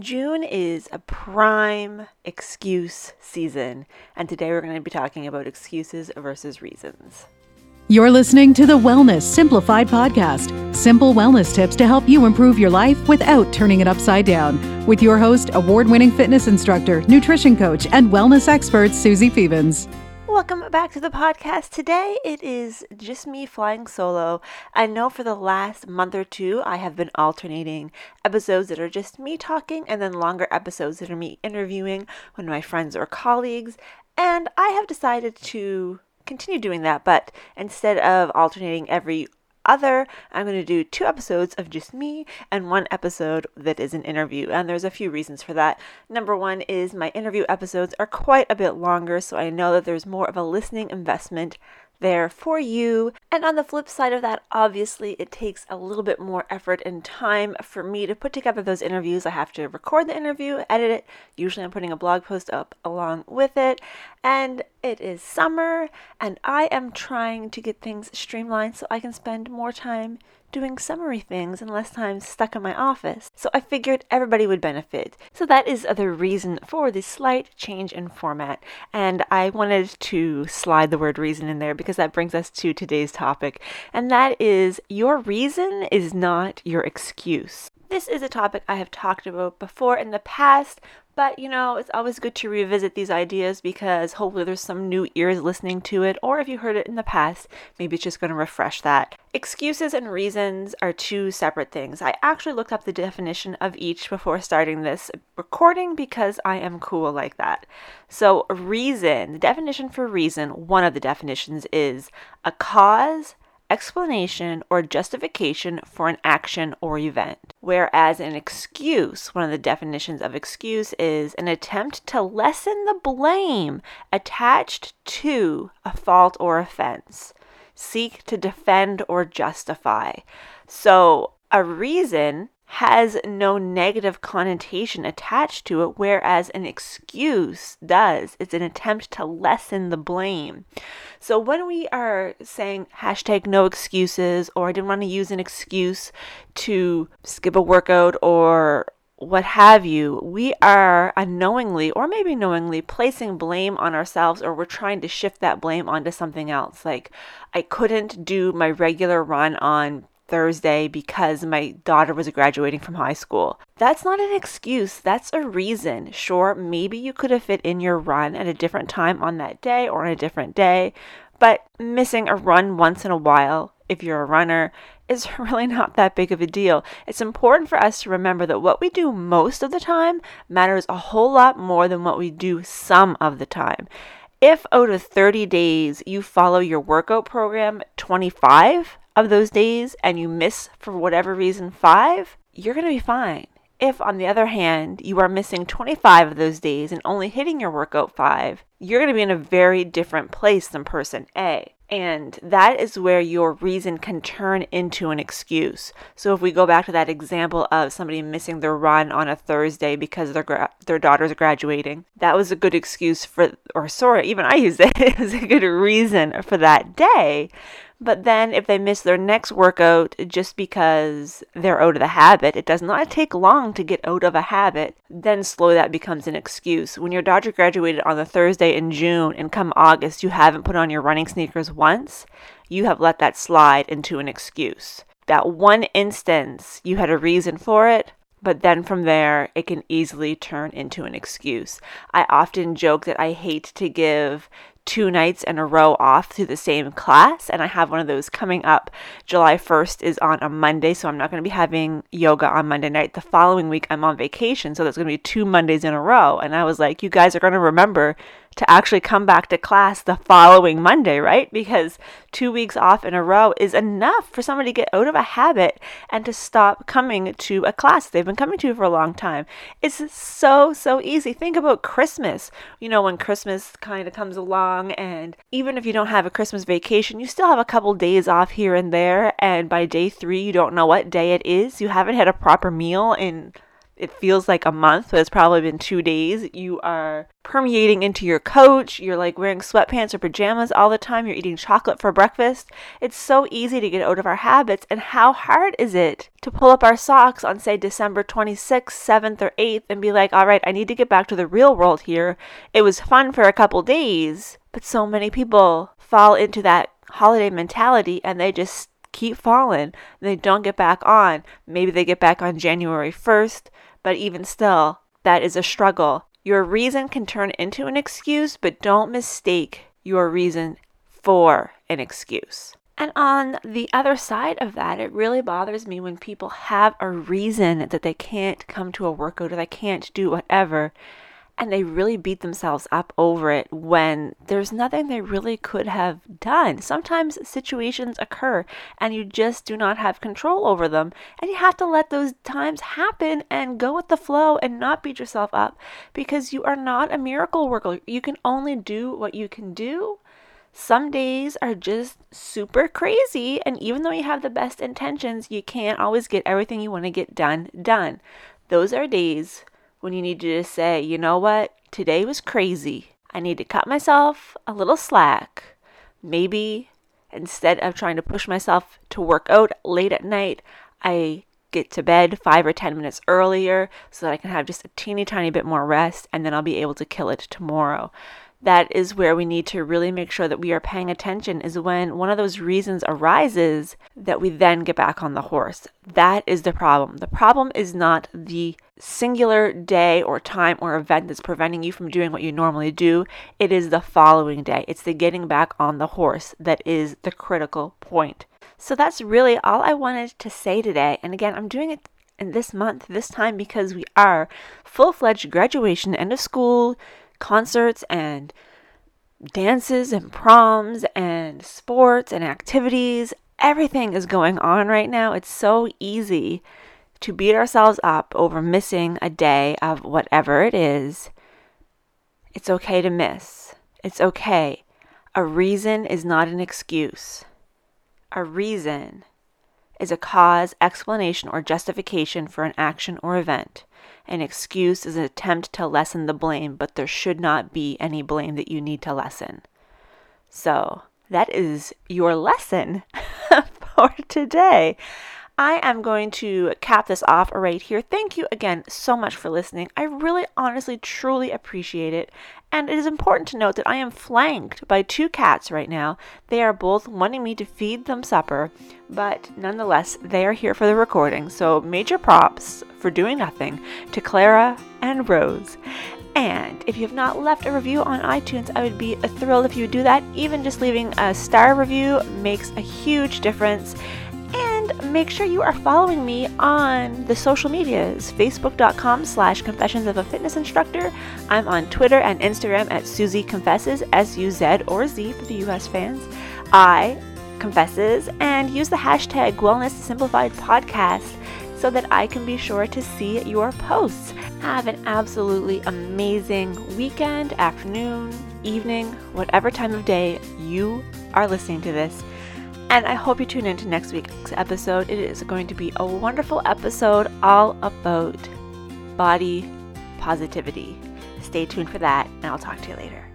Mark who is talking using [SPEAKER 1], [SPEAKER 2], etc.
[SPEAKER 1] June is a prime excuse season, and today we're going to be talking about excuses versus reasons.
[SPEAKER 2] You're listening to the Wellness Simplified podcast simple wellness tips to help you improve your life without turning it upside down. With your host, award winning fitness instructor, nutrition coach, and wellness expert, Susie Phoebens.
[SPEAKER 1] Welcome back to the podcast. Today it is just me flying solo. I know for the last month or two I have been alternating episodes that are just me talking and then longer episodes that are me interviewing one of my friends or colleagues. And I have decided to continue doing that, but instead of alternating every other, I'm going to do two episodes of just me and one episode that is an interview. And there's a few reasons for that. Number one is my interview episodes are quite a bit longer, so I know that there's more of a listening investment there for you. And on the flip side of that, obviously, it takes a little bit more effort and time for me to put together those interviews. I have to record the interview, edit it. Usually, I'm putting a blog post up along with it. And it is summer, and I am trying to get things streamlined so I can spend more time doing summary things and less time stuck in my office. So I figured everybody would benefit. So that is the reason for the slight change in format. And I wanted to slide the word reason in there because that brings us to today's topic. And that is your reason is not your excuse. This is a topic I have talked about before in the past, but you know, it's always good to revisit these ideas because hopefully there's some new ears listening to it, or if you heard it in the past, maybe it's just going to refresh that. Excuses and reasons are two separate things. I actually looked up the definition of each before starting this recording because I am cool like that. So, reason, the definition for reason, one of the definitions is a cause, explanation or justification for an action or event. Whereas an excuse, one of the definitions of excuse is an attempt to lessen the blame attached to a fault or offense, seek to defend or justify. So, a reason has no negative connotation attached to it, whereas an excuse does. It's an attempt to lessen the blame. So when we are saying hashtag no excuses, or I didn't want to use an excuse to skip a workout or what have you, we are unknowingly or maybe knowingly placing blame on ourselves or we're trying to shift that blame onto something else. Like, I couldn't do my regular run on Thursday because my daughter was graduating from high school. That's not an excuse, that's a reason. Sure, maybe you could have fit in your run at a different time on that day or on a different day, but missing a run once in a while, if you're a runner, is really not that big of a deal. It's important for us to remember that what we do most of the time matters a whole lot more than what we do some of the time. If out of 30 days you follow your workout program 25, of those days and you miss for whatever reason five, you're going to be fine. If, on the other hand, you are missing 25 of those days and only hitting your workout five, you're going to be in a very different place than person A. And that is where your reason can turn into an excuse. So if we go back to that example of somebody missing their run on a Thursday because their gra- their daughter's graduating, that was a good excuse for, or sorry, even I used it. it was a good reason for that day. But then, if they miss their next workout just because they're out of the habit, it does not take long to get out of a habit. Then, slowly that becomes an excuse. When your daughter graduated on the Thursday in June and come August, you haven't put on your running sneakers once, you have let that slide into an excuse. That one instance, you had a reason for it, but then from there, it can easily turn into an excuse. I often joke that I hate to give two nights in a row off to the same class and I have one of those coming up. July 1st is on a Monday, so I'm not going to be having yoga on Monday night. The following week I'm on vacation, so that's going to be two Mondays in a row. And I was like, you guys are going to remember to actually come back to class the following Monday, right? Because two weeks off in a row is enough for somebody to get out of a habit and to stop coming to a class they've been coming to for a long time. It's so, so easy. Think about Christmas. You know, when Christmas kind of comes along, and even if you don't have a Christmas vacation, you still have a couple days off here and there. And by day three, you don't know what day it is. You haven't had a proper meal in it feels like a month, but it's probably been two days. You are permeating into your coach. You're like wearing sweatpants or pajamas all the time. You're eating chocolate for breakfast. It's so easy to get out of our habits. And how hard is it to pull up our socks on, say, December 26th, 7th, or 8th and be like, all right, I need to get back to the real world here. It was fun for a couple days, but so many people fall into that holiday mentality and they just keep falling. They don't get back on. Maybe they get back on January 1st, but even still, that is a struggle. Your reason can turn into an excuse, but don't mistake your reason for an excuse. And on the other side of that, it really bothers me when people have a reason that they can't come to a workout or they can't do whatever and they really beat themselves up over it when there's nothing they really could have done. Sometimes situations occur and you just do not have control over them, and you have to let those times happen and go with the flow and not beat yourself up because you are not a miracle worker. You can only do what you can do. Some days are just super crazy, and even though you have the best intentions, you can't always get everything you want to get done done. Those are days when you need to just say, you know what, today was crazy. I need to cut myself a little slack. Maybe instead of trying to push myself to work out late at night, I get to bed five or 10 minutes earlier so that I can have just a teeny tiny bit more rest and then I'll be able to kill it tomorrow that is where we need to really make sure that we are paying attention is when one of those reasons arises that we then get back on the horse. That is the problem. The problem is not the singular day or time or event that's preventing you from doing what you normally do. It is the following day. It's the getting back on the horse that is the critical point. So that's really all I wanted to say today. And again, I'm doing it in this month, this time, because we are full fledged graduation, end of school concerts and dances and proms and sports and activities. Everything is going on right now. It's so easy to beat ourselves up over missing a day of whatever it is. It's okay to miss. It's okay. A reason is not an excuse. A reason is a cause, explanation, or justification for an action or event. An excuse is an attempt to lessen the blame, but there should not be any blame that you need to lessen. So, that is your lesson for today. I am going to cap this off right here. Thank you again so much for listening. I really, honestly, truly appreciate it. And it is important to note that I am flanked by two cats right now. They are both wanting me to feed them supper, but nonetheless, they are here for the recording. So, major props for doing nothing to Clara and Rose. And if you have not left a review on iTunes, I would be thrilled if you would do that. Even just leaving a star review makes a huge difference make sure you are following me on the social medias facebook.com slash confessions of a fitness instructor i'm on twitter and instagram at susie confesses s-u-z or z for the us fans i confesses and use the hashtag wellness simplified podcast so that I can be sure to see your posts. Have an absolutely amazing weekend, afternoon, evening, whatever time of day you are listening to this. And I hope you tune in to next week's episode. It is going to be a wonderful episode all about body positivity. Stay tuned for that, and I'll talk to you later.